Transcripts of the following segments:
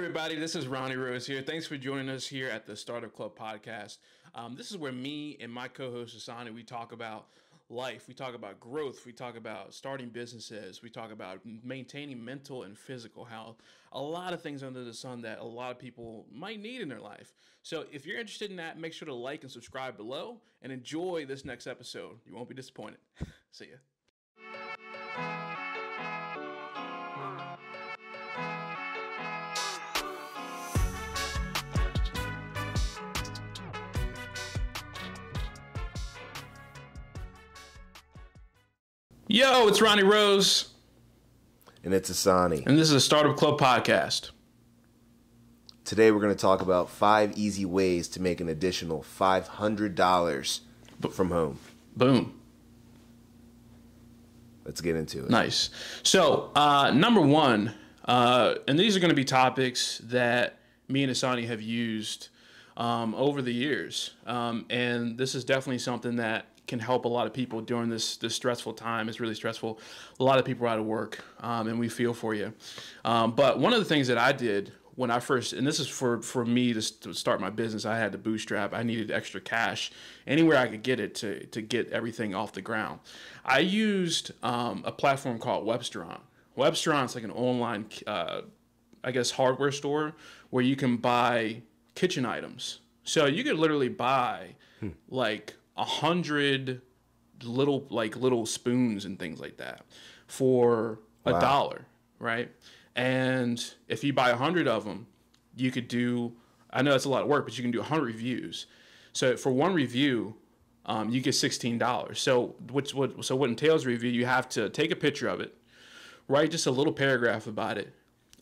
everybody. This is Ronnie Rose here. Thanks for joining us here at the Startup Club podcast. Um, this is where me and my co-host Asani we talk about life. We talk about growth. We talk about starting businesses. We talk about maintaining mental and physical health. A lot of things under the sun that a lot of people might need in their life. So if you're interested in that, make sure to like and subscribe below and enjoy this next episode. You won't be disappointed. See ya. Yo, it's Ronnie Rose, And it's Asani. and this is a Startup Club podcast. Today we're going to talk about five easy ways to make an additional $500 from home. Boom. Let's get into it. Nice. So, uh, number one, uh, and these are going to be topics that me and Asani have used um, over the years, um, and this is definitely something that can help a lot of people during this this stressful time. It's really stressful. A lot of people are out of work, um, and we feel for you. Um, but one of the things that I did when I first, and this is for for me to, to start my business, I had to bootstrap. I needed extra cash anywhere I could get it to to get everything off the ground. I used um, a platform called Webstaurant. Webstaurant's like an online, uh, I guess, hardware store where you can buy kitchen items. So you could literally buy like a hundred little like little spoons and things like that for a Wow. dollar, right? And if you buy a hundred of them, you could do. I know that's a lot of work, but you can do a hundred reviews. So for one review, um, you get sixteen dollars. So what's what? So what entails review? You have to take a picture of it, write just a little paragraph about it,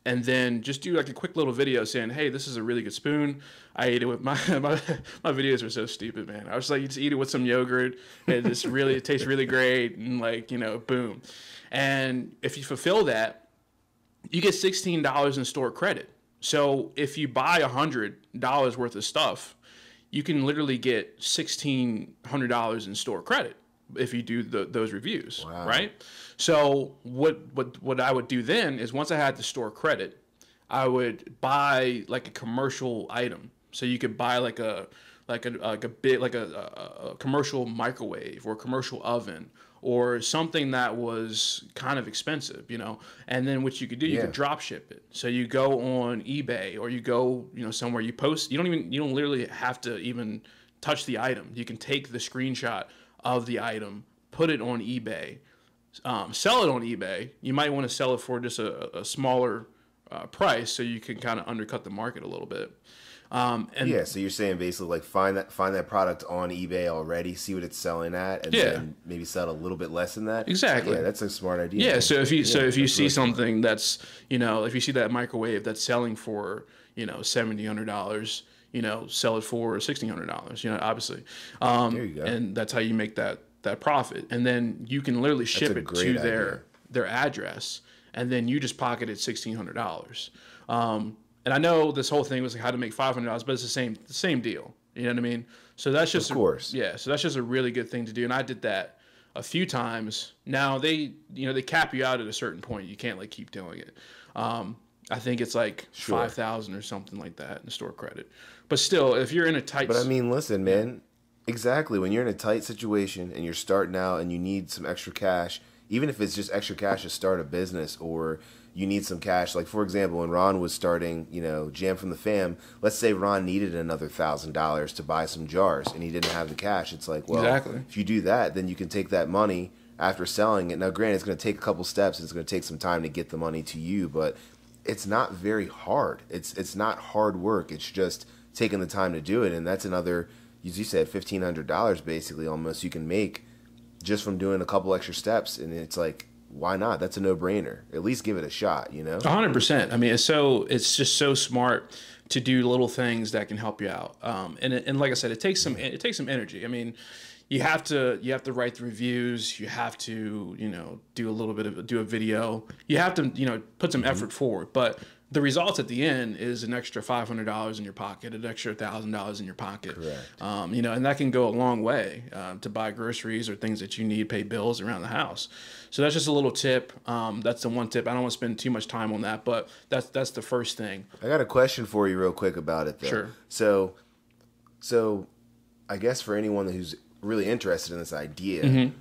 and then just do like a quick little video saying, "Hey, this is a really good spoon. I ate it with my my, my videos are so stupid, man. I was like, you just eat it with some yogurt. It just really it tastes really great, and like you know, boom. And if you fulfill that, you get sixteen dollars in store credit. So if you buy a hundred dollars worth of stuff, you can literally get sixteen hundred dollars in store credit if you do the, those reviews, Wow. right? So what what what I would do then is once I had the store credit, I would buy like a commercial item. So you could buy like a like a like a bit like a, a, a commercial microwave or commercial oven or something that was kind of expensive, you know. And then what you could do, you Yeah. could drop ship it. So you go on eBay or you go, you know, somewhere you post. You don't even you don't literally have to even touch the item. You can take the screenshot of the item, put it on eBay, um, sell it on eBay. You might want to sell it for just a, a smaller uh, price so you can kind of undercut the market a little bit. Um, and Yeah, so you're saying basically like find that find that product on eBay already, see what it's selling at, and Yeah. then maybe sell a little bit less than that. Exactly. Yeah, that's a smart idea. Yeah, man. so if you so if you see really smart. something that's you know if you see that microwave that's selling for you know seventy hundred dollars, you know sell it for sixteen hundred dollars. You know obviously, um, There you go. and that's how you make that that profit. And then you can literally ship it to great their their address, and then you just pocketed sixteen hundred dollars. Um, and I know this whole thing was like how to make five hundred dollars, but it's the same the same deal. You know what I mean? So that's just Of course. yeah, so that's just a really good thing to do, and I did that a few times. Now they, you know, they cap you out at a certain point. You can't like keep doing it. Um, I think it's like Sure. five thousand or something like that in store credit. But still, if you're in a tight, But I mean, listen, man. Exactly. When you're in a tight situation and you're starting out and you need some extra cash, even if it's just extra cash to start a business or you need some cash, like for example, when Ron was starting, you know, Jam from the Fam, let's say Ron needed another thousand dollars to buy some jars and he didn't have the cash. It's like, well, Exactly. if you do that, then you can take that money after selling it. Now, granted, it's going to take a couple steps. And it's going to take some time to get the money to you, but it's not very hard. It's it's not hard work. It's just taking the time to do it, and that's another, as you said, fifteen hundred dollars basically almost you can make just from doing a couple extra steps, and it's like, why not? That's a no brainer. At least give it a shot, you know. hundred percent. I mean, it's so it's just so smart to do little things that can help you out. Um, and and like I said, it takes some it takes some energy. I mean, you have to you have to write the reviews. You have to you know do a little bit of do a video. You have to you know put some effort forward. But the results at the end is an extra five hundred dollars in your pocket, an extra thousand dollars in your pocket. Correct. Um, you know, and that can go a long way um, to buy groceries or things that you need, pay bills around the house. So that's just a little tip. Um, that's the one tip. I don't want to spend too much time on that, but that's that's the first thing. I got a question for you, real quick, about it. Though. Sure. So, so, I guess for anyone who's really interested in this idea, Mm-hmm.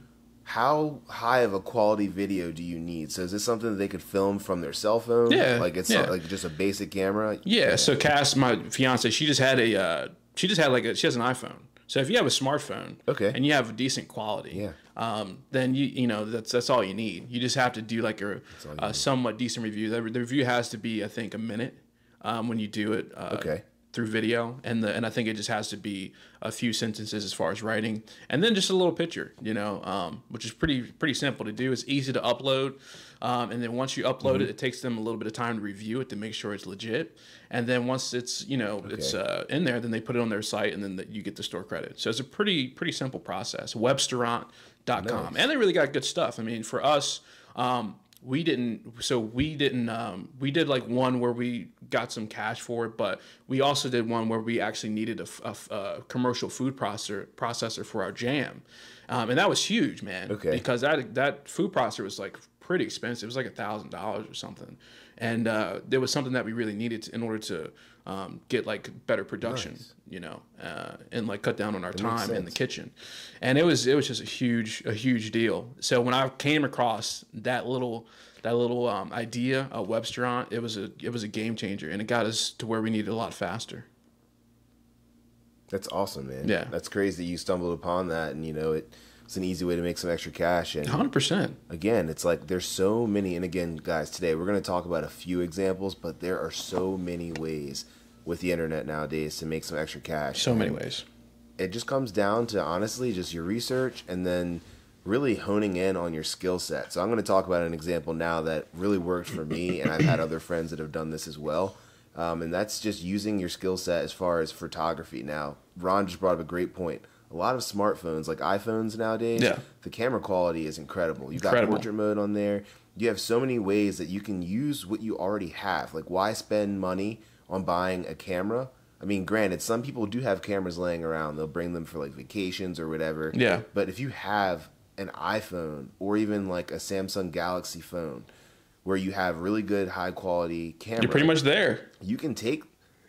How high of a quality video do you need? So, is this something that they could film from their cell phone? Yeah, like it's yeah. like just a basic camera. Yeah. So Cass, my fiance, she just had a uh, she just had like a she has an iPhone. So if you have a smartphone, Okay. and you have a decent quality, Yeah. um, then you you know that's that's all you need. You just have to do like a, a somewhat decent review. The, the review has to be, I think, a minute um, when you do it. Uh, Okay. Through video, and the and I think it just has to be a few sentences as far as writing, and then just a little picture, you know, um, which is pretty pretty simple to do. It's easy to upload, um, and then once you upload Mm-hmm. it, it takes them a little bit of time to review it to make sure it's legit. And then once it's you know it's uh, in there, then they put it on their site, and then the, you get the store credit. So it's a pretty pretty simple process. Webstaurant.com, and they really got good stuff. I mean, for us. Um, we didn't so we didn't um, we did like one where we got some cash for it but we also did one where we actually needed a commercial food processor processor for our jam um, and that was huge man Okay. because that that food processor was like pretty expensive it was like a thousand dollars or something and uh, there was something that we really needed to, in order to um, get like better production you know uh, and like cut down on our time in the kitchen and it was it was just a huge a huge deal so when i came across that little that little um, idea of webstaurant it was a it was a game changer and it got us to where we needed a lot faster That's awesome, man. Yeah. That's crazy that you stumbled upon that, and you know it. It's an easy way to make some extra cash, and 100% again, it's like there's so many. And again, guys, today we're going to talk about a few examples, but there are so many ways with the internet nowadays to make some extra cash. so many ways It just comes down to honestly just your research and then really honing in on your skill set. So I'm going to talk about an example now that really worked for me, and I've had other friends that have done this as well. Um, and that's just using your skill set as far as photography. Now, Ron just brought up a great point. A lot of smartphones, like iPhones nowadays, Yeah. the camera quality is incredible. You've got portrait mode on there. You have so many ways that you can use what you already have. Like, why spend money on buying a camera? I mean, granted, some people do have cameras laying around. They'll bring them for like vacations or whatever. Yeah. But if you have an iPhone or even like a Samsung Galaxy phone where you have really good high quality camera, you're pretty much there you can take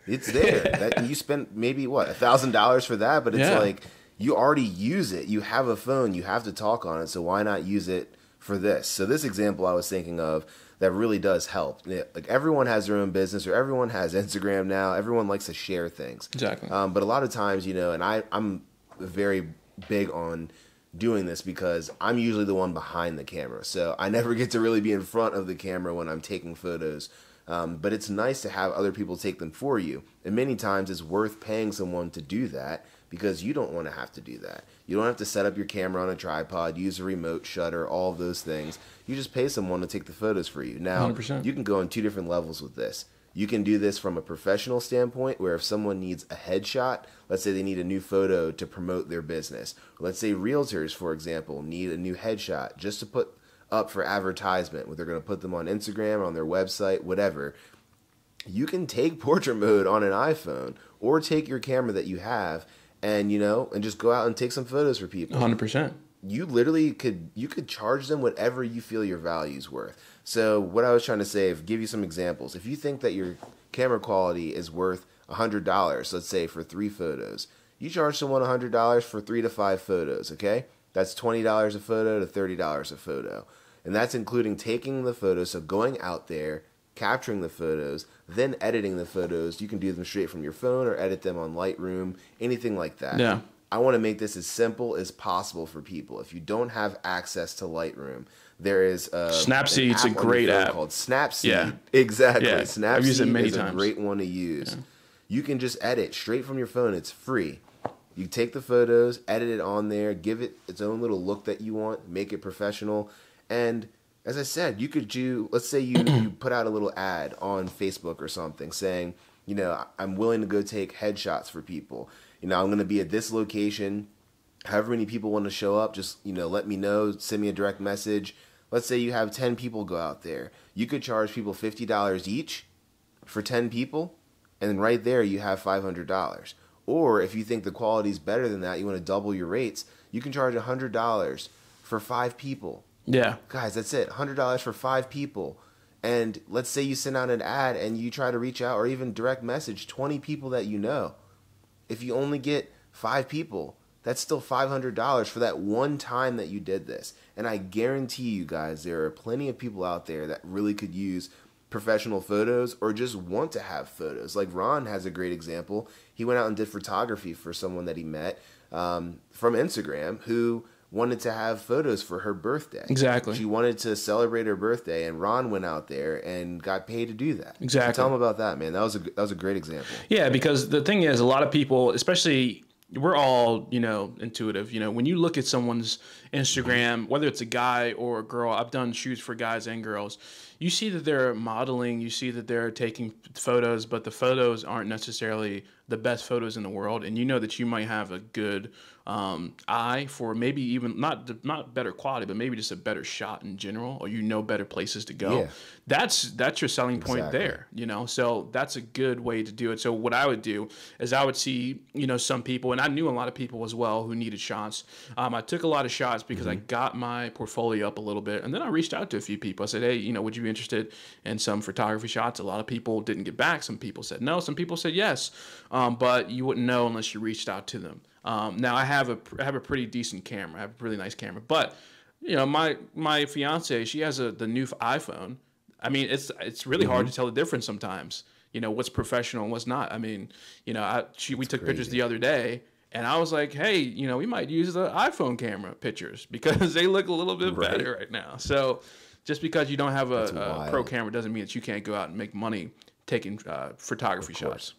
it's there. that you spent maybe what a thousand dollars for that, but it's Yeah. like you already use it. You have a phone, you have to talk on it, so why not use it for this? So this example I was thinking of that really does help. Like everyone has their own business, or everyone has Instagram now. Everyone likes to share things. Exactly. Um, but a lot of times, you know, and I I'm very big on doing this because I'm usually the one behind the camera. So I never get to really be in front of the camera when I'm taking photos. Um, but it's nice to have other people take them for you. And many times it's worth paying someone to do that because you don't want to have to do that. You don't have to set up your camera on a tripod, use a remote shutter, all of those things. You just pay someone to take the photos for you. Now, 100%. you can go on two different levels with this. You can do this from a professional standpoint, where if someone needs a headshot, let's say they need a new photo to promote their business. Let's say realtors, for example, need a new headshot just to put up for advertisement, where they're going to put them on Instagram, on their website, whatever. You can take portrait mode on an iPhone or take your camera that you have and, you know, and just go out and take some photos for people 100% you literally could you could charge them whatever you feel your value's worth. So what I was trying to say, if give you some examples. If you think that your camera quality is worth hundred dollars, let's say for three photos, you charge someone hundred dollars for three to five photos. Okay, that's twenty dollars a photo to thirty dollars a photo, and that's including taking the photos, so going out there, capturing the photos, then editing the photos. You can do them straight from your phone or edit them on Lightroom, anything like that. Yeah. I want to make this as simple as possible for people. If you don't have access to Lightroom, there is uh, a Snapseed's a great app. called Snapseed. Yeah. Exactly. Yeah, Snapseed I've used it many is times. a great one to use. You can just edit straight from your phone. It's free. You take the photos, edit it on there, give it its own little look that you want, make it professional, and as I said, you could do. Let's say you you put out a little ad on Facebook or something saying, you know, I'm willing to go take headshots for people. You know, I'm going to be at this location however many people want to show up just you know let me know send me a direct message let's say you have 10 people go out there you could charge people $50 each for 10 people, and then right there you have $500. Or if you think the quality is better than that, you want to double your rates, you can charge $100 for five people. Yeah. Guys, that's it. $100 for five people. And let's say you send out an ad and you try to reach out or even direct message 20 people that you know. If you only get five people, that's still $500 for that one time that you did this. And I guarantee you guys, there are plenty of people out there that really could use professional photos or just want to have photos. Like Ron has a great example. He went out and did photography for someone that he met um, from Instagram who wanted to have photos for her birthday. Exactly. She wanted to celebrate her birthday, and Ron went out there and got paid to do that. Exactly. So tell him about that, man. That was a that was a great example. Yeah, because the thing is, a lot of people, especially we're all you know intuitive you know when you look at someone's instagram whether it's a guy or a girl i've done shoots for guys and girls you see that they're modeling you see that they're taking photos but the photos aren't necessarily the best photos in the world and you know that you might have a good um, eye for maybe even not not better quality but maybe just a better shot in general or you know better places to go. Yeah. that's that's your selling point Exactly. there you know? So that's a good way to do it. So what i would do is i would see you know some people and i knew a lot of people as well who needed shots. Um, i took a lot of shots because i got my portfolio up a little bit and then i reached out to a few people. I said hey you know would you be interested in some photography shots? A lot of people didn't get back. Some people said no. Some people said yes. um, but you wouldn't know unless you reached out to them um, now i have a I have a pretty decent camera i have a really nice camera but you know my my fiance she has a the new iphone I mean, it's it's really hard Mm-hmm. to tell the difference sometimes. You know, what's professional and what's not. I mean, you know, I she, we took pictures the other day, and I was like, hey, you know, we might use the iPhone camera pictures because they look a little bit Right. better right now. So, just because you don't have a, a pro camera doesn't mean that you can't go out and make money taking uh, photography shots.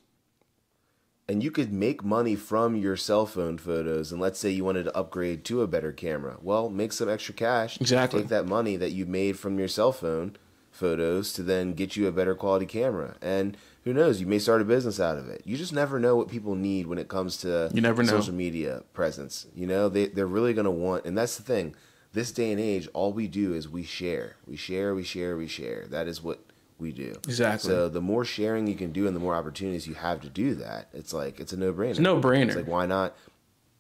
And you could make money from your cell phone photos and let's say you wanted to upgrade to a better camera. Well make some extra cash Exactly. take that money that you made from your cell phone photos to then get you a better quality camera. And who knows you may start a business out of it. You just never know what people need when it comes to You never know. social media presence. You know they, they're really going to want and that's the thing. This day and age all we do is we share. We share we share we share. That is what we do Exactly. so the more sharing you can do and the more opportunities you have to do that, it's like it's a no brainer. It's no-brainer. It's like why not?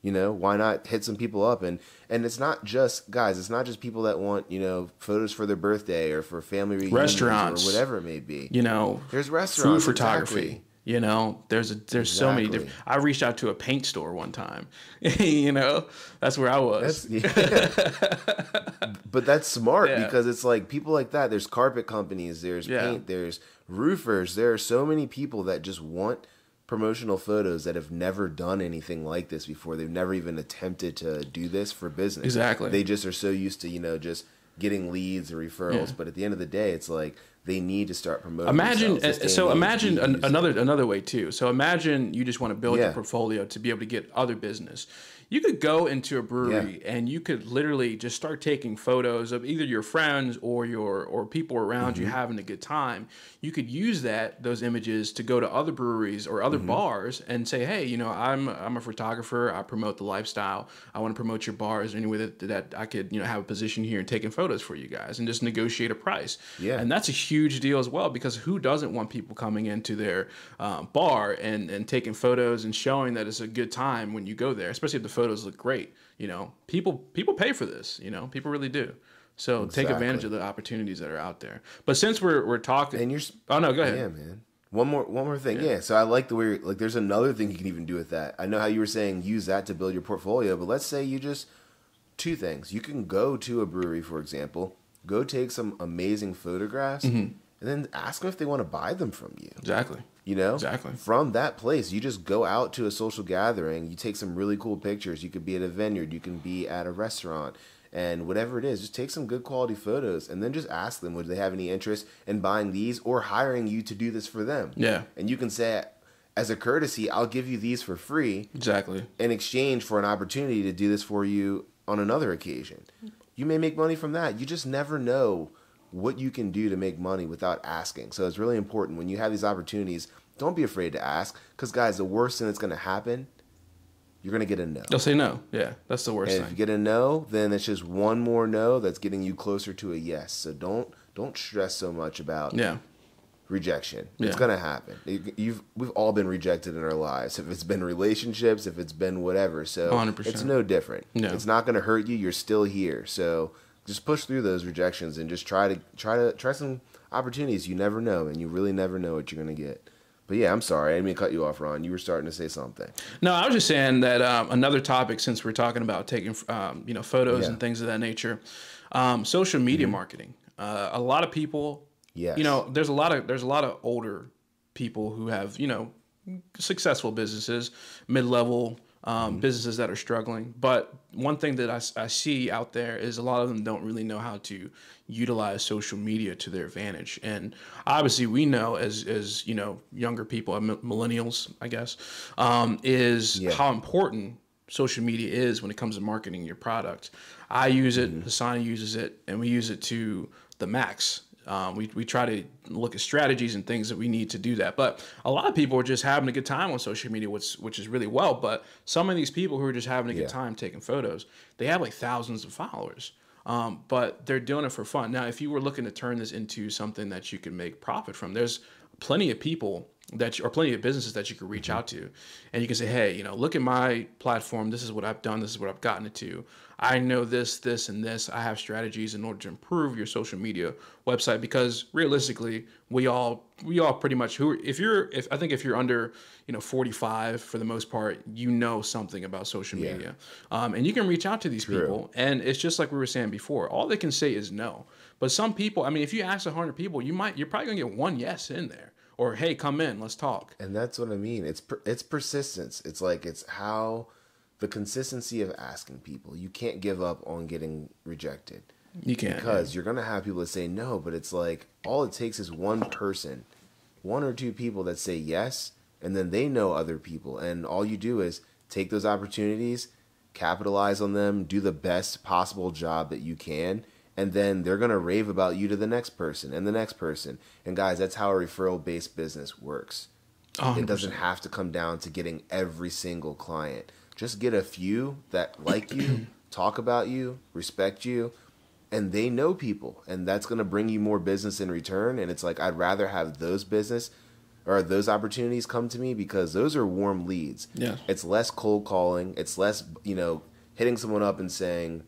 You know, why not hit some people up and and it's not just guys. It's not just people that want you know photos for their birthday or for family reunions Restaurants. or whatever it may be. You know, There's food restaurants, photography. exactly. You know, there's a, there's so many different. I reached out to a paint store one time. you know, that's where I was. That's, but that's smart Yeah. because it's like people like that. There's carpet companies, there's Yeah. paint, there's roofers. There are so many people that just want promotional photos that have never done anything like this before. They've never even attempted to do this for business. Exactly. They just are so used to, you know, just getting leads or referrals. Yeah. But at the end of the day, it's like they need to start promoting. imagine themselves. Uh, so imagine an, another another way too so imagine you just want to build your portfolio to be able to get other business you could go into a brewery and you could literally just start taking photos of either your friends or your or people around Mm-hmm. you having a good time you could use that those images to go to other breweries or other Mm-hmm. bars and say hey you know i'm i'm a photographer i promote the lifestyle i want to promote your bars any way that, that i could you know have a position here and taking photos for you guys and just negotiate a price Yeah. and that's a huge deal as well because who doesn't want people coming into their um, bar and, and taking photos and showing that it's a good time when you go there, especially if the photos look great. You know, people people pay for this. You know, people really do. So take advantage of the opportunities that are out there. But since we're we're talking, And you're oh no, go ahead. Yeah, man. One more, one more thing. Yeah. So I like the way, you're- like, there's another thing you can even do with that. I know how you were saying use that to build your portfolio, but let's say you just two things. You can go to a brewery, for example, go take some amazing photographs, Mm-hmm. And then ask them if they want to buy them from you. Exactly. You know, Exactly. From that place, you just go out to a social gathering. You take some really cool pictures. You could be at a vineyard. You can be at a restaurant, and whatever it is, just take some good quality photos, and then just ask them would they have any interest in buying these or hiring you to do this for them. Yeah. And you can say, as a courtesy, I'll give you these for free Exactly. in exchange for an opportunity to do this for you on another occasion. You may make money from that. You just never know what you can do to make money without asking. So it's really important when you have these opportunities, don't be afraid to ask because guys, the worst thing that's going to happen, you're going to get a no. They'll say no. Yeah, that's the worst And if you get a no, then it's just one more no that's getting you closer to a yes. So don't don't stress so much about Yeah. rejection. It's gonna happen. You- You've we've all been rejected in our lives. If it's been relationships, if it's been whatever. So 100%. it's no different. Yeah. It's not gonna hurt you. You're still here. So just push through those rejections and just try to try to try some opportunities. You never know, and you really never know what you're gonna get. But yeah, I'm sorry. I didn't mean to cut you off, Ron. You were starting to say something. No, I was just saying that um, another topic, since we're talking about taking um, you know photos Yeah. and things of that nature, um, social media marketing. Uh, a lot of people, Yes. you know, there's a lot of there's a lot of older people who have you know successful businesses, mid level um, businesses that are struggling. But one thing that I see out there is a lot of them don't really know how to utilize social media to their advantage. And obviously, we know as as you know younger people, uh, millennials, I guess, um, is Yeah. how important social media is when it comes to marketing your product. I use it, Hassani uses it, and we use it to the max. Um, we, we try to look at strategies and things that we need to do that. But a lot of people are just having a good time on social media, which which is really well. But some of these people who are just having a good Yeah. time taking photos, they have like thousands of followers. Um, but they're doing it for fun. Now, if you were looking to turn this into something that you can make profit from, there's plenty of people that you, or plenty of businesses that you could reach out to, and you can say, hey, you know, look at my platform. This is what I've done. This is what I've gotten it to. I know this, this, and this. I have strategies in order to improve your social media website because realistically, we all we all pretty much who if you're if I think if you're under you know 45 for the most part, you know something about social Yeah. media, um, and you can reach out to these people. And it's just like we were saying before. All they can say is no. But some people, I mean, if you ask 100 people, you might you're probably gonna get one yes in there or hey, come in, let's talk. And that's what I mean. It's per, it's persistence. It's like it's how the consistency of asking people. You can't give up on getting rejected You can't because you're gonna have people that say no. But it's like all it takes is one person, one or two people that say yes, and then they know other people, and all you do is take those opportunities, capitalize on them, do the best possible job that you can. And then they're gonna rave about you to the next person and the next person. And guys, that's how a referral based business works. It doesn't have to come down to getting every single client. Just get a few that like you, talk about you, respect you, and they know people, and that's going to bring you more business in return. And it's like I'd rather have those business or those opportunities come to me because those are warm leads. Yeah. It's less cold calling. It's less, you know, hitting someone up and saying,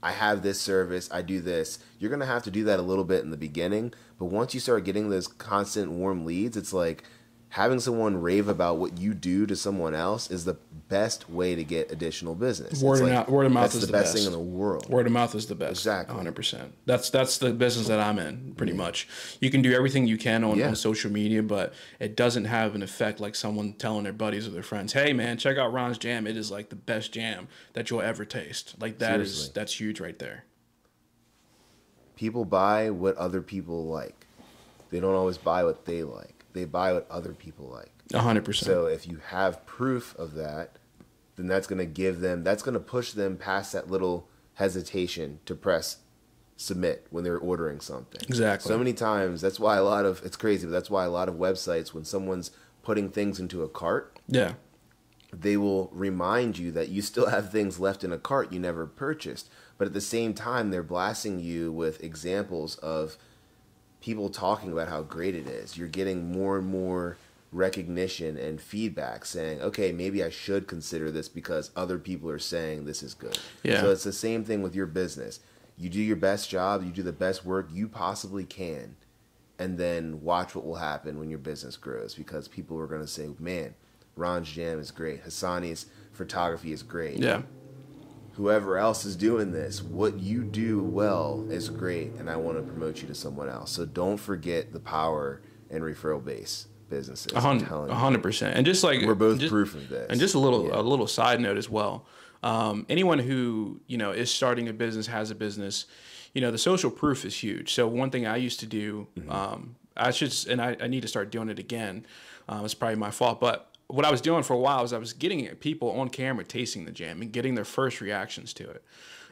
I have this service, I do this. You're going to have to do that a little bit in the beginning, but once you start getting those constant warm leads, it's like having someone rave about what you do to someone else is the best way to get additional business. Word of like, mouth- word of mouth is the, the best, best. thing in the world. Word of mouth is the best. Exactly. 100%. That's that's the business that I'm in, pretty much. You can do everything you can on, Yeah. on social media, but it doesn't have an effect like someone telling their buddies or their friends, "Hey man, check out Ron's jam. It is like the best jam that you'll ever taste." Like that is Seriously. that's huge right there. People buy what other people like. They don't always buy what they like. They buy what other people like. 100%. So if you have proof of that, then that's going to give them, that's going to push them past that little hesitation to press submit when they're ordering something. Exactly. So many times, that's why a lot of, it's crazy, but that's why a lot of websites, when someone's putting things into a cart, yeah. they will remind you that you still have things left in a cart you never purchased. But at the same time, they're blasting you with examples of people talking about how great it is. You're getting more and more recognition and feedback saying, okay, maybe I should consider this because other people are saying this is good. Yeah. So it's the same thing with your business. You do your best job, you do the best work you possibly can, and then watch what will happen when your business grows because people are going to say, man, Ron's jam is great. Hassani's photography is great Yeah. Whoever else is doing this, what you do well is great, and I want to promote you to someone else. So don't forget the power and referral base businesses. A hundred percent, And just like We're both just- proof of this. And just a little Yeah. a little side note as well. Um, anyone who you know is starting a business has a business. You know the social proof is huge. So one thing I used to do, Mm-hmm. um, I should, and I, I need to start doing it again. Um, it's probably my fault, but what I was doing for a while is I was getting people on camera tasting the jam and getting their first reactions to it.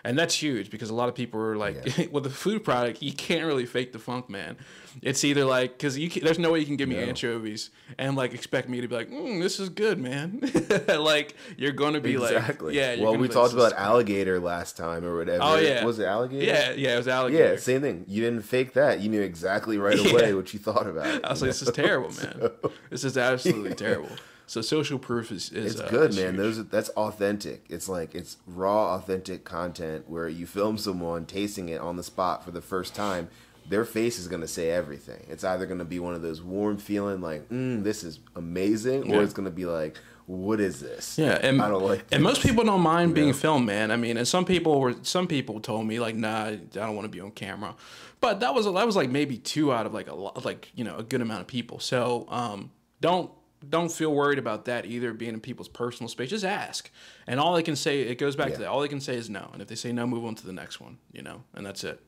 and that's huge because a lot of people are like, Yeah. with the food product, you can't really fake the funk, man. It's either like because you can, there's no way you can give me No. anchovies and like expect me to be like, mm, this is good, man. like you're gonna be exactly. like, yeah. you're well, we talked about alligator last time or whatever. Oh, yeah. Was it alligator? Yeah, yeah, it was alligator. Yeah, same thing. You didn't fake that. You knew exactly right Yeah. away what you thought about it. I was like, this is terrible, man. So- This is absolutely terrible. So social proof is, is It's uh, good, is man. huge. Those are, that's authentic. It's like it's raw, authentic content where you film someone tasting it on the spot for the first time. Their face is going to say everything. It's either going to be one of those warm feeling like, mm, "This is amazing," or it's going to be like, "What is this?" Yeah, and, I don't like. and most people don't mind being Yeah. filmed, man. I mean, and some people were some people told me like, nah, I don't want to be on camera. But that was that was like maybe two out of like a lot, like you know a good amount of people. So um, don't don't feel worried about that either. Being in people's personal space, just ask. And all they can say, it goes back to that. All they can say is no. And if they say no, move on to the next one. You know, and that's it.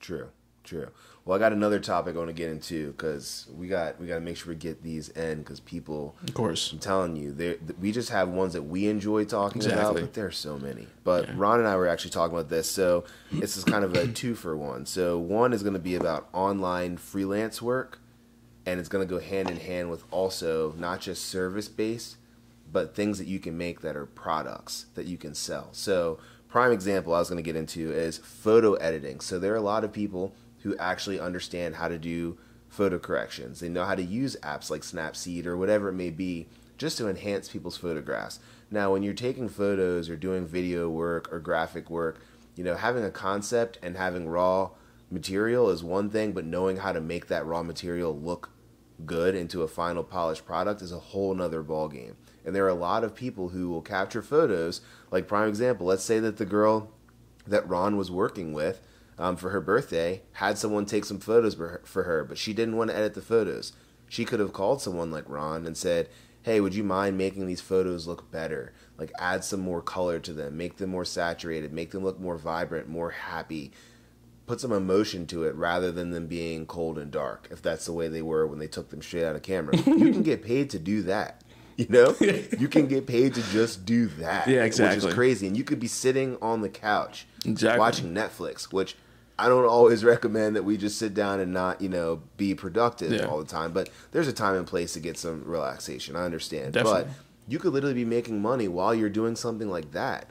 True, true. Well, I got another topic I want to get into because we got we got to make sure we get these in because people Of course. I'm telling you, there we just have ones that we enjoy talking about, but there are so many. But Yeah. Ron and I were actually talking about this, so this is kind of a two for one. So one is going to be about online freelance work, and it's going to go hand in hand with also not just service based, but things that you can make that are products that you can sell. So prime example I was going to get into is photo editing. So there are a lot of people who actually understand how to do photo corrections. They know how to use apps like Snapseed or whatever it may be just to enhance people's photographs. Now, when you're taking photos or doing video work or graphic work, you know, having a concept and having raw material is one thing, but knowing how to make that raw material look good into a final polished product is a whole nother ballgame. And there are a lot of people who will capture photos. Like prime example, let's say that the girl that Ron was working with um, for her birthday had someone take some photos for her, for her, but she didn't want to edit the photos. She could have called someone like Ron and said, "Hey, would you mind making these photos look better? Like add some more color to them, make them more saturated, make them look more vibrant, more happy." Put some emotion to it rather than them being cold and dark. If that's the way they were when they took them straight out of camera, you can get paid to do that. You know, you can get paid to just do that. Yeah, exactly Which is crazy, and you could be sitting on the couch Exactly. watching Netflix, which I don't always recommend that we just sit down and not, you know, be productive Yeah. all the time. But there's a time and place to get some relaxation. I understand. Definitely. But you could literally be making money while you're doing something like that.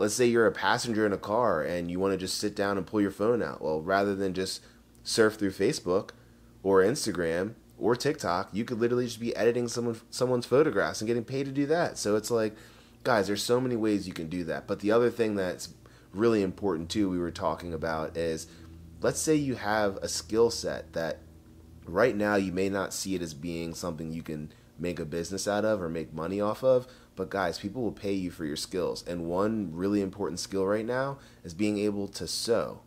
Let's say you're a passenger in a car and you want to just sit down and pull your phone out. Well, rather than just surf through Facebook or Instagram or TikTok, you could literally just be editing someone someone's photographs and getting paid to do that. So it's like, guys, there's so many ways you can do that. But the other thing that's really important too, we were talking about is let's say you have a skill set that right now you may not see it as being something you can make a business out of or make money off of but guys people will pay you for your skills and one really important skill right now is being able to sew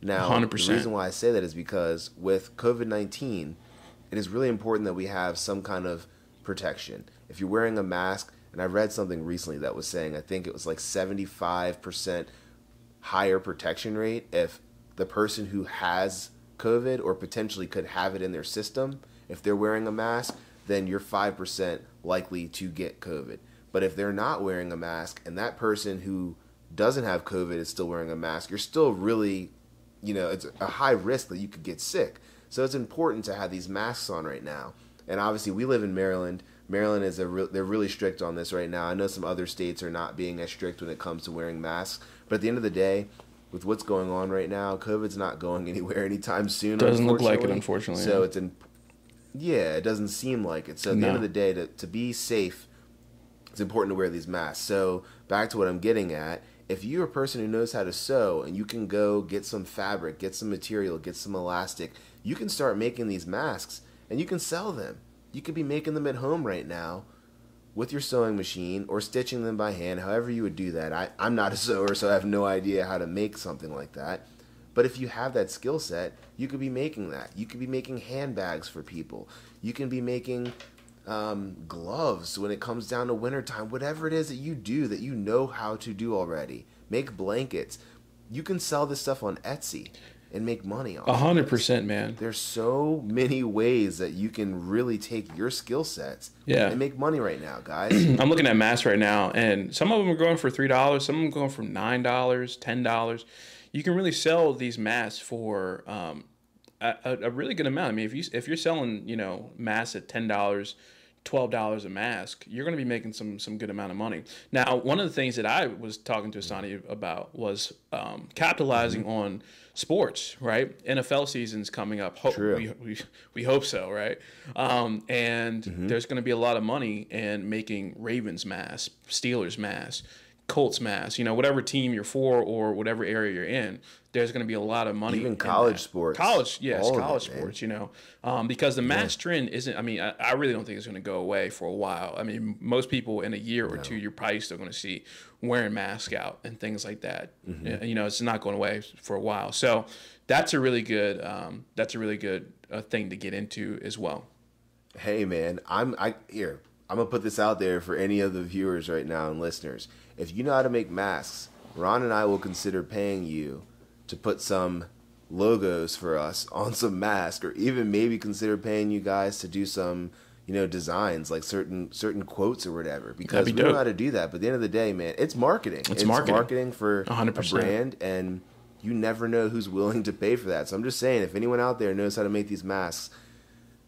now 100%. the reason why i say that is because with covid-19 it is really important that we have some kind of protection if you're wearing a mask and i read something recently that was saying i think it was like 75% higher protection rate if the person who has COVID or potentially could have it in their system, if they're wearing a mask, then you're 5% likely to get COVID. But if they're not wearing a mask and that person who doesn't have COVID is still wearing a mask, you're still really, you know, it's a high risk that you could get sick. So it's important to have these masks on right now. And obviously, we live in Maryland. Maryland is a re- they're really strict on this right now. I know some other states are not being as strict when it comes to wearing masks, but at the end of the day, with what's going on right now, COVID's not going anywhere anytime soon. Doesn't look like it, unfortunately, So yeah. it's in, yeah, it doesn't seem like it. So at the No. end of the day, to to be safe, it's important to wear these masks. So back to what I'm getting at. If you're a person who knows how to sew and you can go get some fabric, get some material, get some elastic, you can start making these masks and you can sell them. You could be making them at home right now with your sewing machine or stitching them by hand, however you would do that. I, I'm not a sewer, so I have no idea how to make something like that. But if you have that skill set, you could be making that. You could be making handbags for people. You can be making um, gloves when it comes down to wintertime. Whatever it is that you do that you know how to do already. Make blankets. You can sell this stuff on Etsy. and make money on. A hundred percent, man. There's so many ways that you can really take your skill sets Yeah. and make money right now, guys. I'm looking at masks right now, and some of them are going for three dollars. Some of them going for nine dollars, ten dollars. You can really sell these masks for um, a, a really good amount. I mean, if you if you're selling, you know, masks at ten dollars, twelve dollars a mask, you're going to be making some some good amount of money. Now, one of the things that I was talking to Asani about was um, capitalizing on sports. Right, NFL season's coming up. Ho- True. We, we, we hope so, right? Um, and there's going to be a lot of money in making Ravens masks, Steelers masks, Colts masks, you know, whatever team you're for or whatever area you're in. There's going to be a lot of money. Even college that. sports. College, yes, All college it, sports, you know, um, because the mask trend isn't. I mean, I, I really don't think it's going to go away for a while. I mean, most people in a year or two, you're probably still going to see wearing masks out and things like that. Mm-hmm. You know, it's not going away for a while. So that's a really good. Um, that's a really good uh, thing to get into as well. hey man, I'm I here. I'm gonna put this out there for any of the viewers right now and listeners. If you know how to make masks, Ron and I will consider paying you to put some logos for us on some masks, or even maybe consider paying you guys to do some, you know, designs like certain certain quotes or whatever. Because be we know how to do that. But at the end of the day, man, it's marketing. It's, marketing. for 100%. brand, and you never know who's willing to pay for that. So I'm just saying, if anyone out there knows how to make these masks,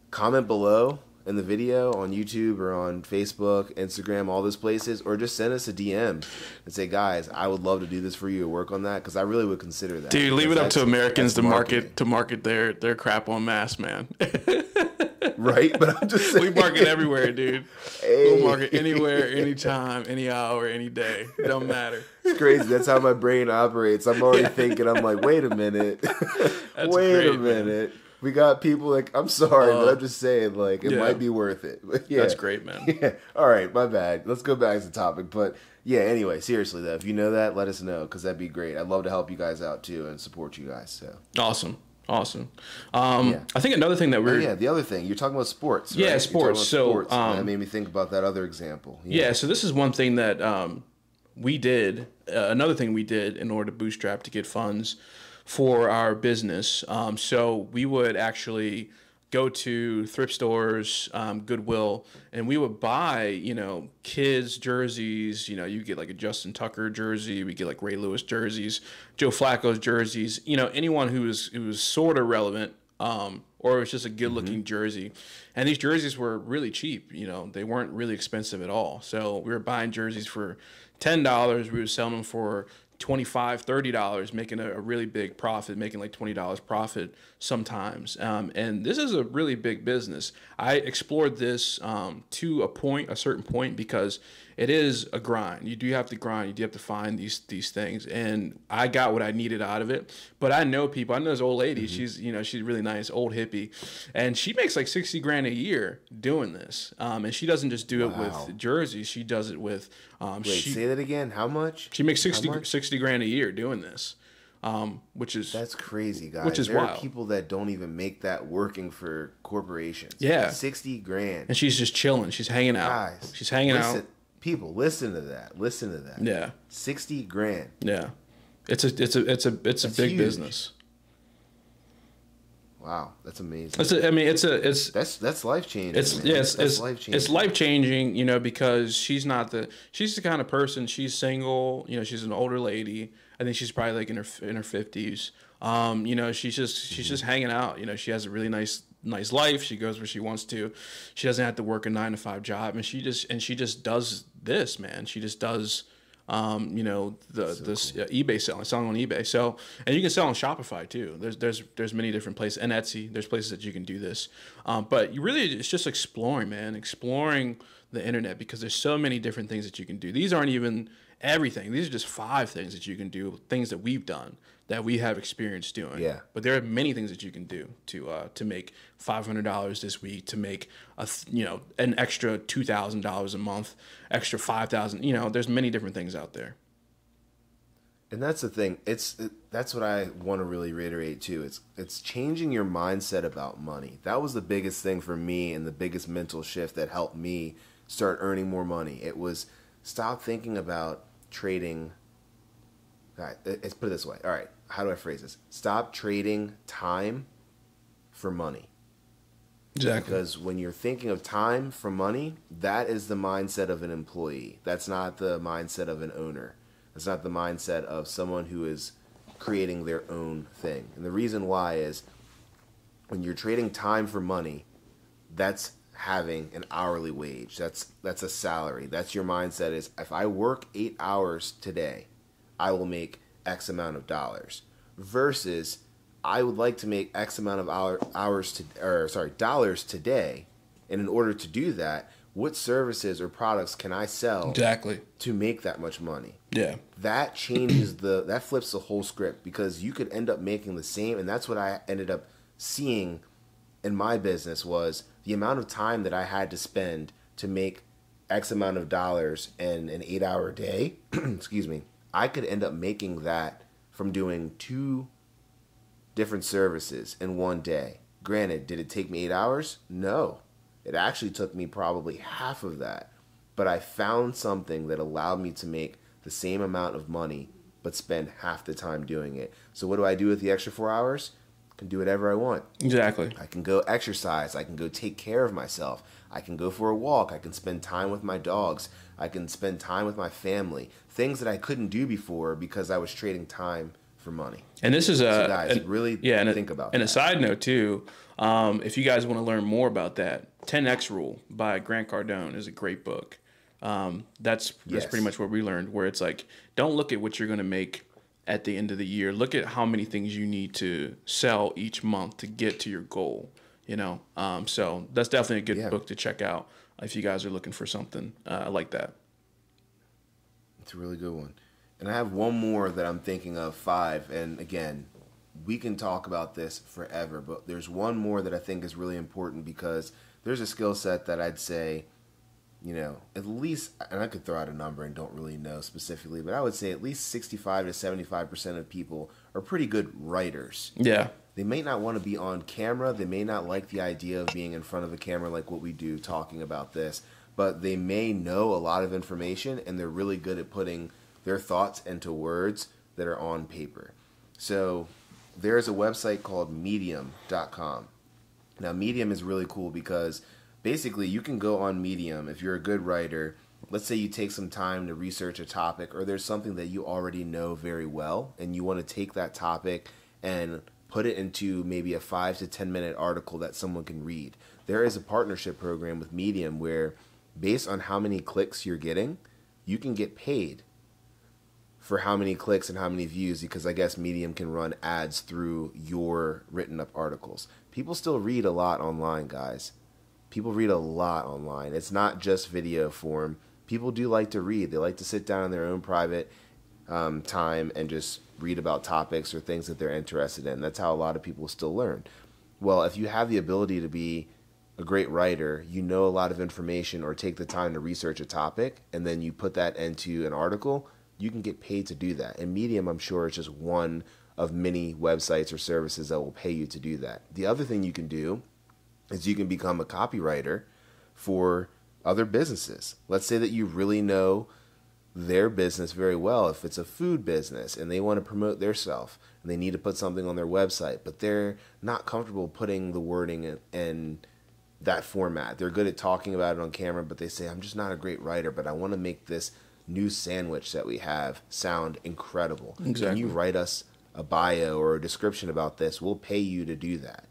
comment below in the video on YouTube or on Facebook, Instagram, all those places, or just send us a DM and say, guys, I would love to do this for you, work on that, because I really would consider that. Dude, leave it up to Americans to market to market their their crap on mass, man. right? But I'm just we saying, market everywhere, dude. Hey. We'll market anywhere, anytime, any hour, any day. It Don't matter. It's crazy. That's how my brain operates. I'm already thinking. I'm like, wait a minute, wait great, a man. We got people like I'm sorry, but Uh, I'm just saying like it yeah. might be worth it. Yeah, That's great, man. Yeah. All right, my bad. Let's go back to the topic. But yeah, anyway, seriously though, if you know that, let us know because that'd be great. I'd love to help you guys out too and support you guys. So Awesome. Awesome. Um, Yeah. I think another thing that oh, we're yeah, the other thing you're talking about sports. Yeah, right? You're sports. So, that um, made me think about that other example. Yeah, so this is one thing that um, we did. Uh, another thing we did in order to bootstrap to get funds for our business. Um, so we would actually go to thrift stores, um, Goodwill, and we would buy, you know, kids jerseys. You know, you get like a Justin Tucker jersey, we get like Ray Lewis jerseys, Joe Flacco's jerseys. You know, anyone who was who was sort of relevant. Um, or it was just a good looking jersey. And these jerseys were really cheap, you know, they weren't really expensive at all. So we were buying jerseys for $10, we were selling them for $25, $30, making a, a really big profit, making like $20 profit sometimes. Um, and this is a really big business. I explored this um, to a point, a certain point, because it is a grind. You do have to grind. You do have to find these these things. And I got what I needed out of it. But I know people. I know this old lady. She's you know she's really nice, old hippie, and she makes like sixty grand a year doing this. Um, and she doesn't just do it with jerseys. She does it with um, Wait, she say that again. How much? she makes 60, 60 grand a year doing this, um, which is That's crazy, guys. Which is there are people that don't even make that working for corporations. Yeah. sixty grand. and she's just chilling. She's hanging out. Guys, she's hanging listen, out. People, listen to that. Listen to that. Yeah, sixty grand. yeah. It's a it's a it's a it's a That's big huge. business. Wow, that's amazing. It's a, I mean it's a it's That's that's life changing. it's man. it's that's it's, life changing. it's life changing, you know, because she's not the she's the kind of person. She's single, you know. She's an older lady. I think she's probably like in her in her fifties. Um, you know, she's just she's just hanging out. You know, she has a really nice nice life. She goes where she wants to. She doesn't have to work a nine to five job, and she just and she just does this, man. She just does. Um, you know the this uh, eBay selling selling on eBay. So and you can sell on Shopify too. There's there's there's many different places and Etsy. There's places that you can do this. Um, but you really it's just exploring, man, exploring the internet because there's so many different things that you can do. These aren't even everything. These are just five things that you can do, things that we've done that we have experience doing. Yeah. But there are many things that you can do to uh, to make five hundred dollars this week, to make a th- you know an extra two thousand dollars a month, extra five thousand. You know, there's many different things out there. and that's the thing. It's that's what I want to really reiterate too. It's it's changing your mindset about money. That was the biggest thing for me and the biggest mental shift that helped me start earning more money. It was stop thinking about trading All right, let's put it this way. All right, how do I phrase this? Stop trading time for money. Exactly. Because when you're thinking of time for money, that is the mindset of an employee. That's not the mindset of an owner. That's not the mindset of someone who is creating their own thing. And the reason why is when you're trading time for money, that's having an hourly wage. That's that's a salary. That's your mindset is if I work 8 hours today, I will make X amount of dollars versus I would like to make X amount of hour, hours to, or sorry, dollars today. And in order to do that, what services or products can I sell exactly to make that much money? Yeah. That changes the, that flips the whole script because you could end up making the same. And that's what I ended up seeing in my business was the amount of time that I had to spend to make X amount of dollars in an eight hour day. excuse me. I could end up making that from doing two different services in one day. Granted, did it take me eight hours? No. It actually took me probably half of that. But I found something that allowed me to make the same amount of money but spend half the time doing it. So what do I do with the extra four hours? I can do whatever I want. Exactly. I can go exercise. I can go take care of myself. I can go for a walk. I can spend time with my dogs. I can spend time with my family. Things that I couldn't do before because I was trading time for money. And this is a So guys, and- really yeah, and think a, about And a side note too, um, if you guys want to learn more about that, 10x Rule by Grant Cardone is a great book. Um, that's that's Yes. pretty much what we learned. Where it's like, don't look at what you're going to make at the end of the year. Look at how many things you need to sell each month to get to your goal. You know, um, so that's definitely a good Yeah. book to check out if you guys are looking for something uh, like that. It's a really good one. And I have one more that I'm thinking of, five. And again, we can talk about this forever, but there's one more that I think is really important because there's a skill set that I'd say, you know, at least, and I could throw out a number and don't really know specifically, but I would say at least 65 to 75% of people are pretty good writers. Yeah, They may not want to be on camera. They may not like the idea of being in front of a camera like what we do talking about this, but they may know a lot of information and they're really good at putting their thoughts into words that are on paper. So there's a website called medium.com. Now, Medium is really cool because basically you can go on Medium if you're a good writer. Let's say you take some time to research a topic, or there's something that you already know very well, and you want to take that topic and put it into maybe a five to 10 minute article that someone can read. There is a partnership program with Medium where, based on how many clicks you're getting, you can get paid for how many clicks and how many views because I guess Medium can run ads through your written up articles. People still read a lot online, guys. People read a lot online. It's not just video form. People do like to read. They like to sit down in their own private um, time and just read about topics or things that they're interested in. That's how a lot of people still learn. Well, if you have the ability to be a great writer, you know a lot of information or take the time to research a topic, and then you put that into an article, you can get paid to do that. And Medium, I'm sure, is just one of many websites or services that will pay you to do that. The other thing you can do is you can become a copywriter for other businesses. Let's say that you really know their business very well. If it's a food business and they want to promote their self and they need to put something on their website, but they're not comfortable putting the wording in, in that format. They're good at talking about it on camera, but they say, I'm just not a great writer, but I want to make this new sandwich that we have sound incredible. Can you write us a bio or a description about this? We'll pay you to do that.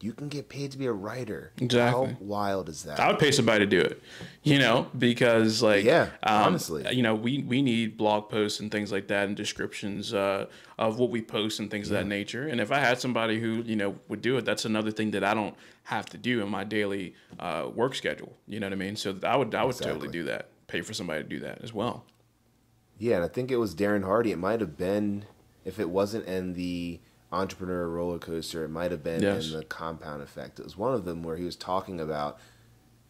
You can get paid to be a writer. Exactly. How wild is that? I would pay somebody to do it, you know, because like, Yeah, um, honestly. you know, we we need blog posts and things like that and descriptions uh, of what we post and things of that nature. And if I had somebody who you know would do it, that's another thing that I don't have to do in my daily uh, work schedule. You know what I mean? So I would I would totally do that. Pay for somebody to do that as well. Yeah, and I think it was Darren Hardy. It might have been, if it wasn't in the Entrepreneur Roller Coaster, it might have been Yes. in the Compound Effect. It was one of them where he was talking about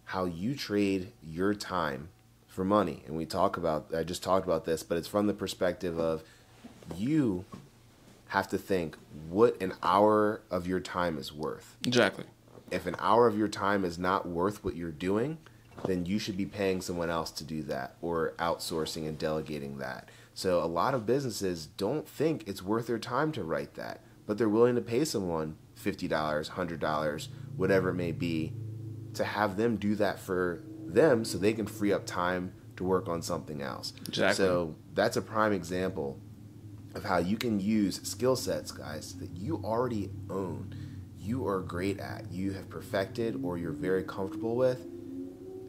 how you trade your time for money. And we talk about, I just talked about this, but it's from the perspective of you have to think what an hour of your time is worth Exactly. if an hour of your time is not worth what you're doing, then you should be paying someone else to do that or outsourcing and delegating that. So a lot of businesses don't think it's worth their time to write that, but they're willing to pay someone $50, $100, whatever it may be, to have them do that for them so they can free up time to work on something else. Exactly. So that's a prime example of how you can use skill sets, guys, that you already own, you are great at, you have perfected, or you're very comfortable with,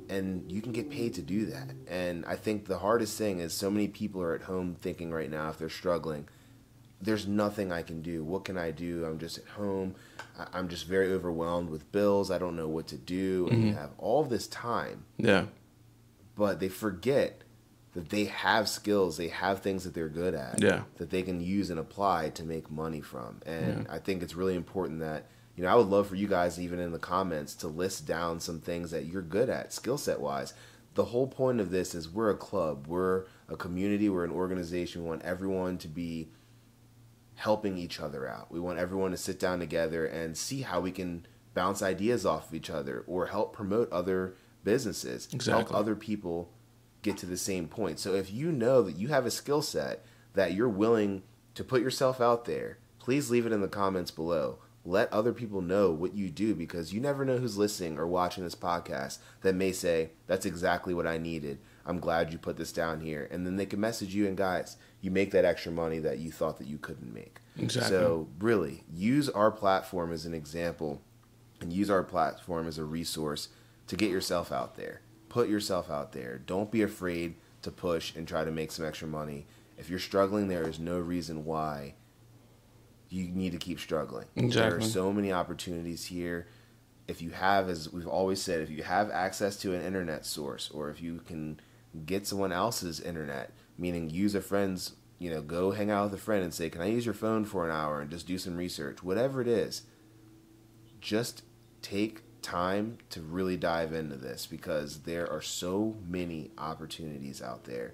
and you can get paid to do that. And I think the hardest thing is so many people are at home thinking right now, if they're struggling, there's nothing I can do. What can I do? I'm just at home. I'm just very overwhelmed with bills. I don't know what to do. And you mm-hmm. have all this time, Yeah. but they forget that they have skills, they have things that they're good at Yeah. that they can use and apply to make money from. And I think it's really important that, you know, I would love for you guys, even in the comments, to list down some things that you're good at, skill set wise. The whole point of this is we're a club, we're a community, we're an organization. We want everyone to be helping each other out. We want everyone to sit down together and see how we can bounce ideas off of each other or help promote other businesses, help other people get to the same point. So if you know that you have a skill set that you're willing to put yourself out there, please leave it in the comments below. Let other people know what you do because you never know who's listening or watching this podcast that may say, That's exactly what I needed. I'm glad you put this down here. And then they can message you, and guys, you make that extra money that you thought that you couldn't make. Exactly. So, really, use our platform as an example and use our platform as a resource to get yourself out there. Put yourself out there. Don't be afraid to push and try to make some extra money. If you're struggling, there is no reason why you need to keep struggling. Exactly. There are so many opportunities here. If you have, as we've always said, if you have access to an internet source or if you can get someone else's internet, meaning use a friend's, you know, go hang out with a friend and say, Can I use your phone for an hour and just do some research? Whatever it is, just take time to really dive into this because there are so many opportunities out there.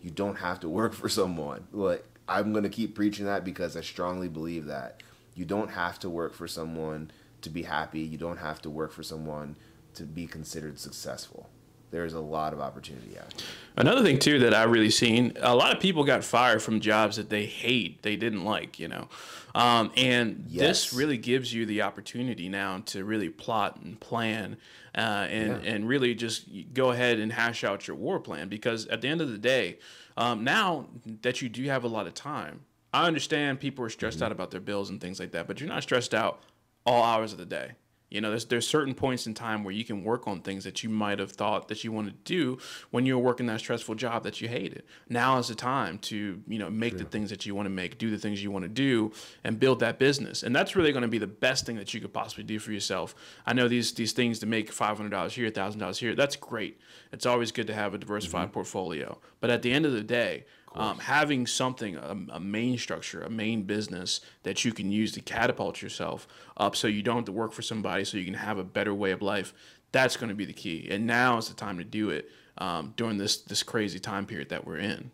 You don't have to work for someone. Like I'm going to keep preaching that because I strongly believe that. You don't have to work for someone to be happy. You don't have to work for someone to be considered successful. There's a lot of opportunity out there. Another thing too that I've really seen, a lot of people got fired from jobs that they hate, they didn't like, you know, um, and this really gives you the opportunity now to really plot and plan, uh, and and really just go ahead and hash out your war plan because at the end of the day, um, now that you do have a lot of time, I understand people are stressed out about their bills and things like that, but you're not stressed out all hours of the day. You know, there's there's certain points in time where you can work on things that you might have thought that you wanted to do when you were working that stressful job that you hated. Now is the time to, you know, make the things that you want to make, do the things you want to do and build that business. And that's really going to be the best thing that you could possibly do for yourself. I know these these things to make $500 here, $1000 here. That's great. It's always good to have a diversified mm-hmm. portfolio. But at the end of the day, um, having something, a, a main structure, a main business that you can use to catapult yourself up so you don't have to work for somebody, so you can have a better way of life, that's going to be the key. And now is the time to do it um, during this, this crazy time period that we're in.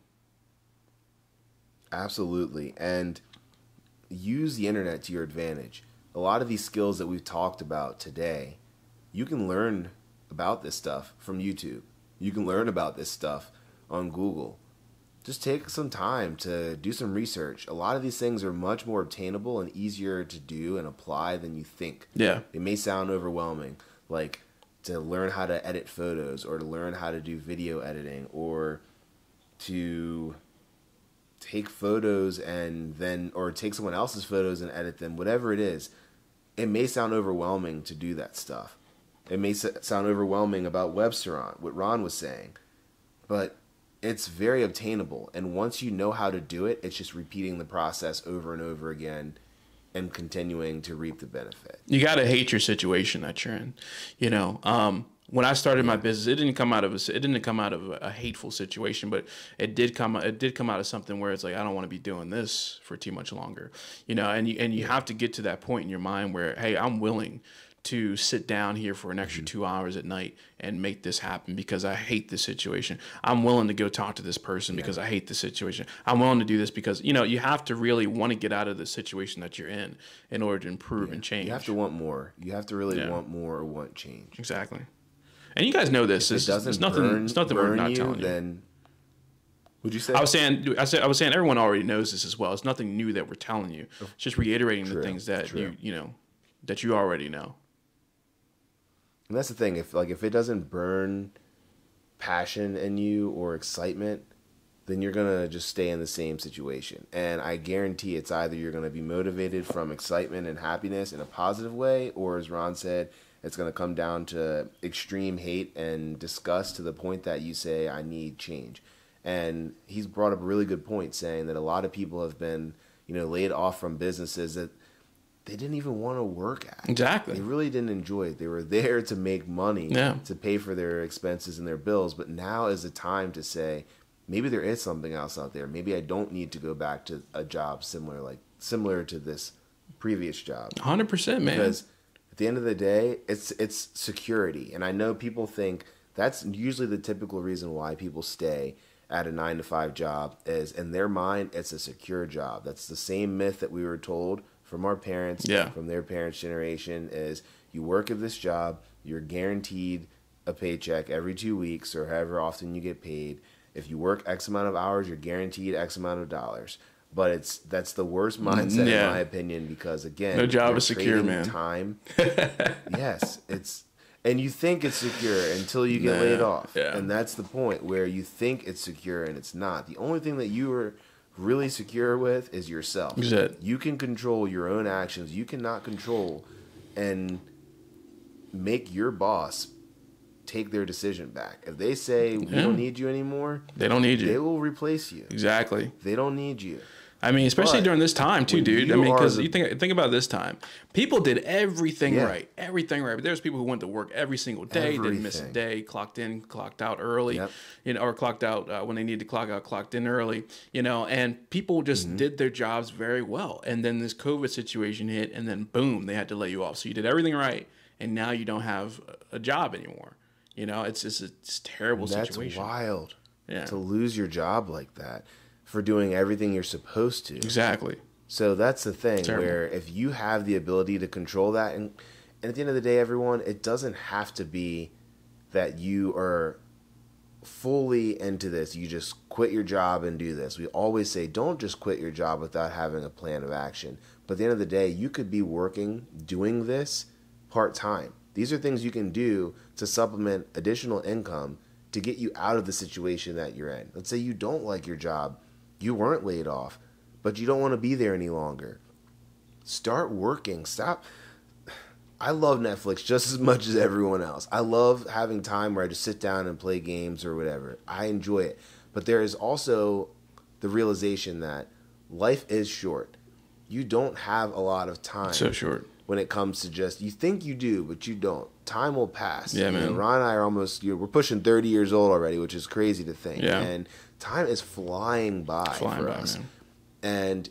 Absolutely. And use the internet to your advantage. A lot of these skills that we've talked about today, you can learn about this stuff from YouTube. You can learn about this stuff on Google. Just take some time to do some research. A lot of these things are much more obtainable and easier to do and apply than you think. Yeah. It may sound overwhelming, like to learn how to edit photos or to learn how to do video editing or to take photos and then or take someone else's photos and edit them whatever it is it may sound overwhelming to do that stuff it may sound overwhelming about Webstaurant what ron was saying but it's very obtainable and once you know how to do it it's just repeating the process over and over again and continuing to reap the benefit you got to hate your situation that you're in. You know, um, when I started my business, it didn't come out of a, it didn't come out of a hateful situation, but it did come it did come out of something where it's like I don't want to be doing this for too much longer. You know, and you and you have to get to that point in your mind where hey, I'm willing to sit down here for an extra Mm-hmm. two hours at night and make this happen because I hate this situation. I'm willing to go talk to this person because I hate the situation. I'm willing to do this because you know you have to really want to get out of the situation that you're in in order to improve and change. you have to want more you have to really Yeah. want more or want change Exactly. And you guys know this. if It's, it doesn't it's nothing. burn, it's nothing we're not you, telling you. then Would you say? I was saying, I said, I was saying, everyone already knows this as well. It's nothing new that we're telling you. It's just reiterating True, the things that true. you, you know, that you already know. And that's the thing. If like if it doesn't burn passion in you or excitement, then you're gonna just stay in the same situation. And I guarantee it's either you're gonna be motivated from excitement and happiness in a positive way, or as Ron said, it's gonna come down to extreme hate and disgust to the point that you say, "I need change." And he's brought up a really good point, saying that a lot of people have been, you know, laid off from businesses that they didn't even want to work at. Exactly. They really didn't enjoy it. They were there to make money, Yeah. to pay for their expenses and their bills. But now is the time to say, maybe there is something else out there. Maybe I don't need to go back to a job similar, like similar to this previous job. Hundred percent, man. Because at the end of the day, it's it's security, and I know people think that's usually the typical reason why people stay at a nine to five job is in their mind it's a secure job. That's the same myth that we were told from our parents, Yeah. from their parents' generation is you work at this job, you're guaranteed a paycheck every two weeks or however often you get paid. If you work X amount of hours, you're guaranteed X amount of dollars. But it's that's the worst mm, mindset Yeah. in my opinion because again, No job is secure, man. Time. yes, it's and you think it's secure until you get Nah, laid off, yeah. and that's the point where you think it's secure and it's not. The only thing that you are really secure with is yourself. It. You can control your own actions. You cannot control and make your boss take their decision back. If they say we Yeah. don't need you anymore, they don't need you. they will replace you. Exactly. They don't need you. I mean, especially But during this time too, dude. I mean, because you think think about this time, people did everything Yeah. right, everything right. But there's people who went to work every single day, didn't miss a day, clocked in, clocked out early, Yep. you know, or clocked out uh, when they needed to clock out, clocked in early, you know. And people just Mm-hmm. did their jobs very well. And then this COVID situation hit, and then boom, they had to lay you off. So you did everything right, and now you don't have a job anymore. You know, it's it's a, it's a terrible That's situation. wild. Yeah. To lose your job like that for doing everything you're supposed to. Exactly. So that's the thing Terrible. where if you have the ability to control that and and at the end of the day everyone it doesn't have to be that you are fully into this. You just quit your job and do this. We always say don't just quit your job without having a plan of action. But at the end of the day, you could be working doing this part-time. These are things you can do to supplement additional income to get you out of the situation that you're in. Let's say you don't like your job, you weren't laid off, but you don't want to be there any longer. Start working. Stop. I love Netflix just as much as everyone else. I love having time where I just sit down and play games or whatever. I enjoy it. But there is also the realization that life is short. You don't have a lot of time So short. when it comes to just you think you do, but you don't. Time will pass. Yeah, You know, man. Ron and I are almost you know, we're pushing thirty years old already, which is crazy to think. Yeah. And time is flying by Flying for by, us. man. And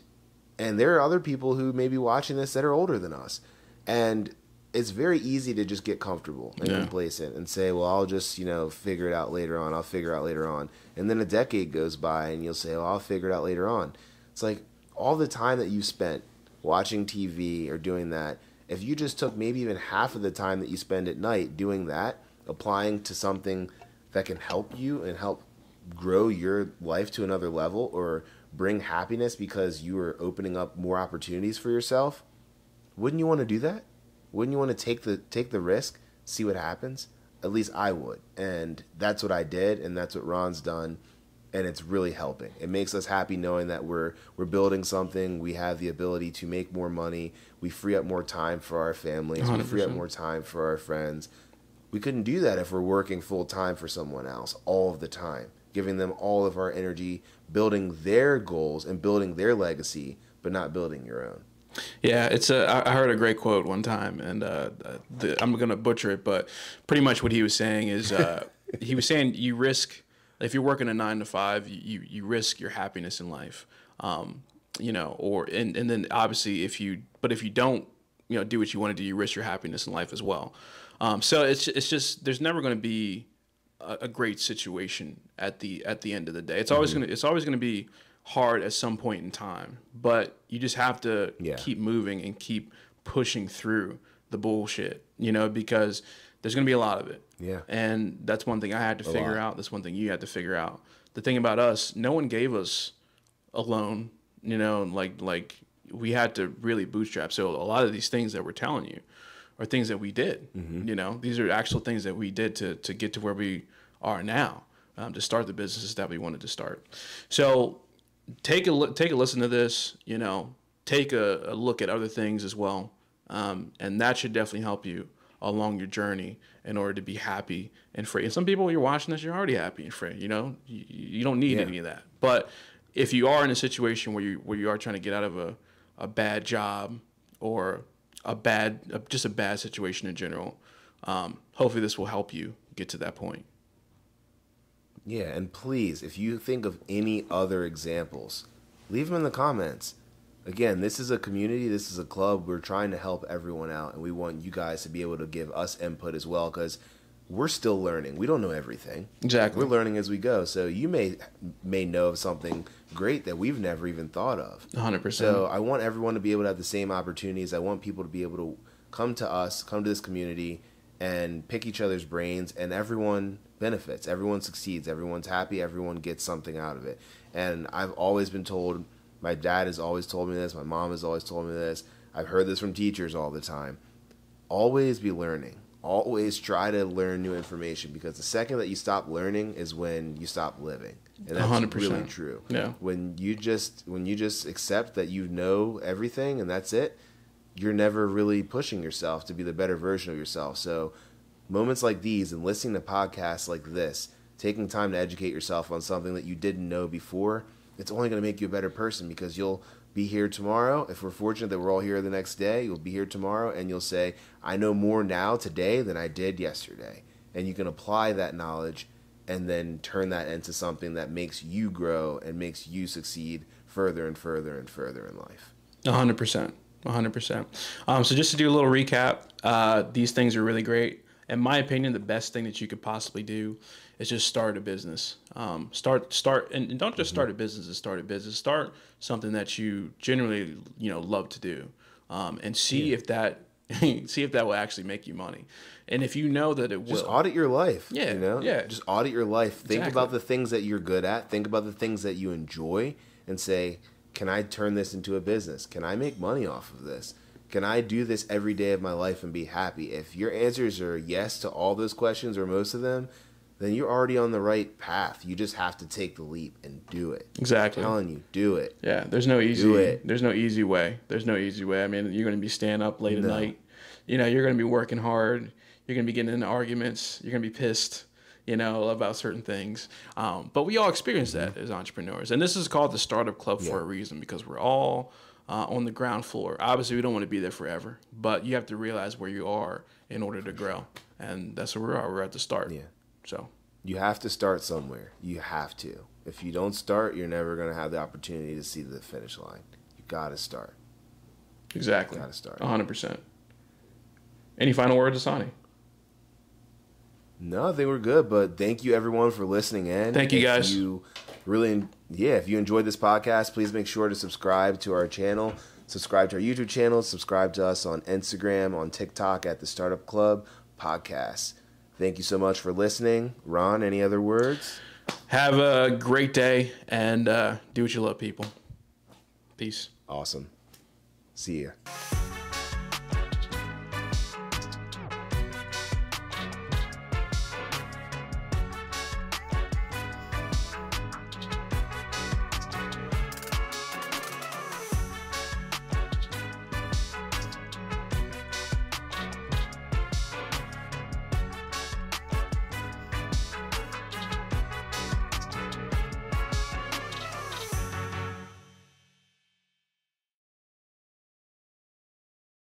and there are other people who may be watching this that are older than us. And it's very easy to just get comfortable and Yeah. complacent and say, well, I'll just, you know, figure it out later on. I'll figure it out later on. And then a decade goes by and you'll say, well, I'll figure it out later on. It's like all the time that you spent watching TV or doing that, if you just took maybe even half of the time that you spend at night doing that, applying to something that can help you and help grow your life to another level or bring happiness because you are opening up more opportunities for yourself, wouldn't you want to do that? Wouldn't you want to take the take the risk, see what happens? At least I would. And that's what I did and that's what Ron's done and it's really helping. It makes us happy knowing that we're we're building something, we have the ability to make more money, we free up more time for our families, we free up more time for our friends. We couldn't do that if we're working full time for someone else all of the time, giving them all of our energy, building their goals and building their legacy, but not building your own. Yeah, it's a. I heard a great quote one time, and uh, the, I'm gonna butcher it, but pretty much what he was saying is, uh, he was saying you risk if you're working a nine to five, you you risk your happiness in life, um, you know, or and and then obviously if you, but if you don't, you know, do what you want to do, you risk your happiness in life as well. Um, so it's it's just there's never going to be a, a great situation at the at the end of the day. It's always Mm-hmm. gonna it's always gonna be hard at some point in time, but you just have to Yeah. keep moving and keep pushing through the bullshit, you know, because there's gonna be a lot of it. Yeah. And that's one thing I had to A figure lot. out. That's one thing you had to figure out. The thing about us, no one gave us a loan, you know, like like we had to really bootstrap. So a lot of these things that we're telling you are things that we did. Mm-hmm. You know, these are actual things that we did to to get to where we are now, um, to start the businesses that we wanted to start. So take a look, take a listen to this. You know, take a, a look at other things as well, um, and that should definitely help you along your journey in order to be happy and free. And some people, you're watching this, you're already happy and free. You know, you, you don't need Yeah. any of that. But if you are in a situation where you where you are trying to get out of a, a bad job or a bad just a bad situation in general, um, hopefully this will help you get to that point. Yeah, and please, if you think of any other examples, leave them in the comments. Again, this is a community, this is a club. We're trying to help everyone out, and we want you guys to be able to give us input as well because we're still learning. We don't know everything. Exactly. We're learning as we go. So you may may know of something great that we've never even thought of. 100%. So I want everyone to be able to have the same opportunities. I want people to be able to come to us, come to this community, and pick each other's brains, and everyone benefits. Everyone succeeds. Everyone's happy. Everyone gets something out of it. And I've always been told. My dad has always told me this. My mom has always told me this. I've heard this from teachers all the time. Always be learning. Always try to learn new information because the second that you stop learning is when you stop living, and that's 100%. really true Yeah. when you just when you just accept that you know everything and that's it you're never really pushing yourself to be the better version of yourself so moments like these and listening to podcasts like this taking time to educate yourself on something that you didn't know before it's only going to make you a better person because you'll be here tomorrow if we're fortunate that we're all here the next day you'll be here tomorrow and you'll say i know more now today than i did yesterday and you can apply that knowledge and then turn that into something that makes you grow and makes you succeed further and further and further in life. Hundred percent, hundred percent. Um, so just to do a little recap, uh, these things are really great. In my opinion, the best thing that you could possibly do is just start a business. Um, start, start, and and don't just start a business and start a business. Start something that you generally, you know, love to do, um, and see if that, see if that will actually make you money. And if you know that it will, Just audit your life. Yeah, You know? yeah. Just audit your life. Think Exactly. about the things that you're good at. Think about the things that you enjoy and say, can I turn this into a business? Can I make money off of this? Can I do this every day of my life and be happy? If your answers are yes to all those questions or most of them, then you're already on the right path. You just have to take the leap and do it. exactly. I'm telling you, do it. Yeah, there's no easy. Do it. There's no easy way. There's no easy way. I mean, you're going to be staying up late No. at night. You know, you're going to be working hard. You're going to be getting into arguments. You're going to be pissed. You know about certain things. Um, but we all experience that as entrepreneurs, and this is called the startup club for a reason because we're all uh, on the ground floor. Obviously, we don't want to be there forever, but you have to realize where you are in order to grow, and that's where we are. We're at the start. Yeah. So You have to start somewhere. You have to. If you don't start, you're never going to have the opportunity to see the finish line. You got to start. exactly. Got to start. hundred percent. Any final words, Asani? No, they were good, but thank you everyone for listening in. Thank you, If guys. You really, yeah. If you enjoyed this podcast, please make sure to subscribe to our channel, subscribe to our YouTube channel, subscribe to us on Instagram, on TikTok at the Startup Club Podcast. Thank you so much for listening, Ron. Any other words? Have a great day and uh, do what you love, people. Peace. Awesome. See ya.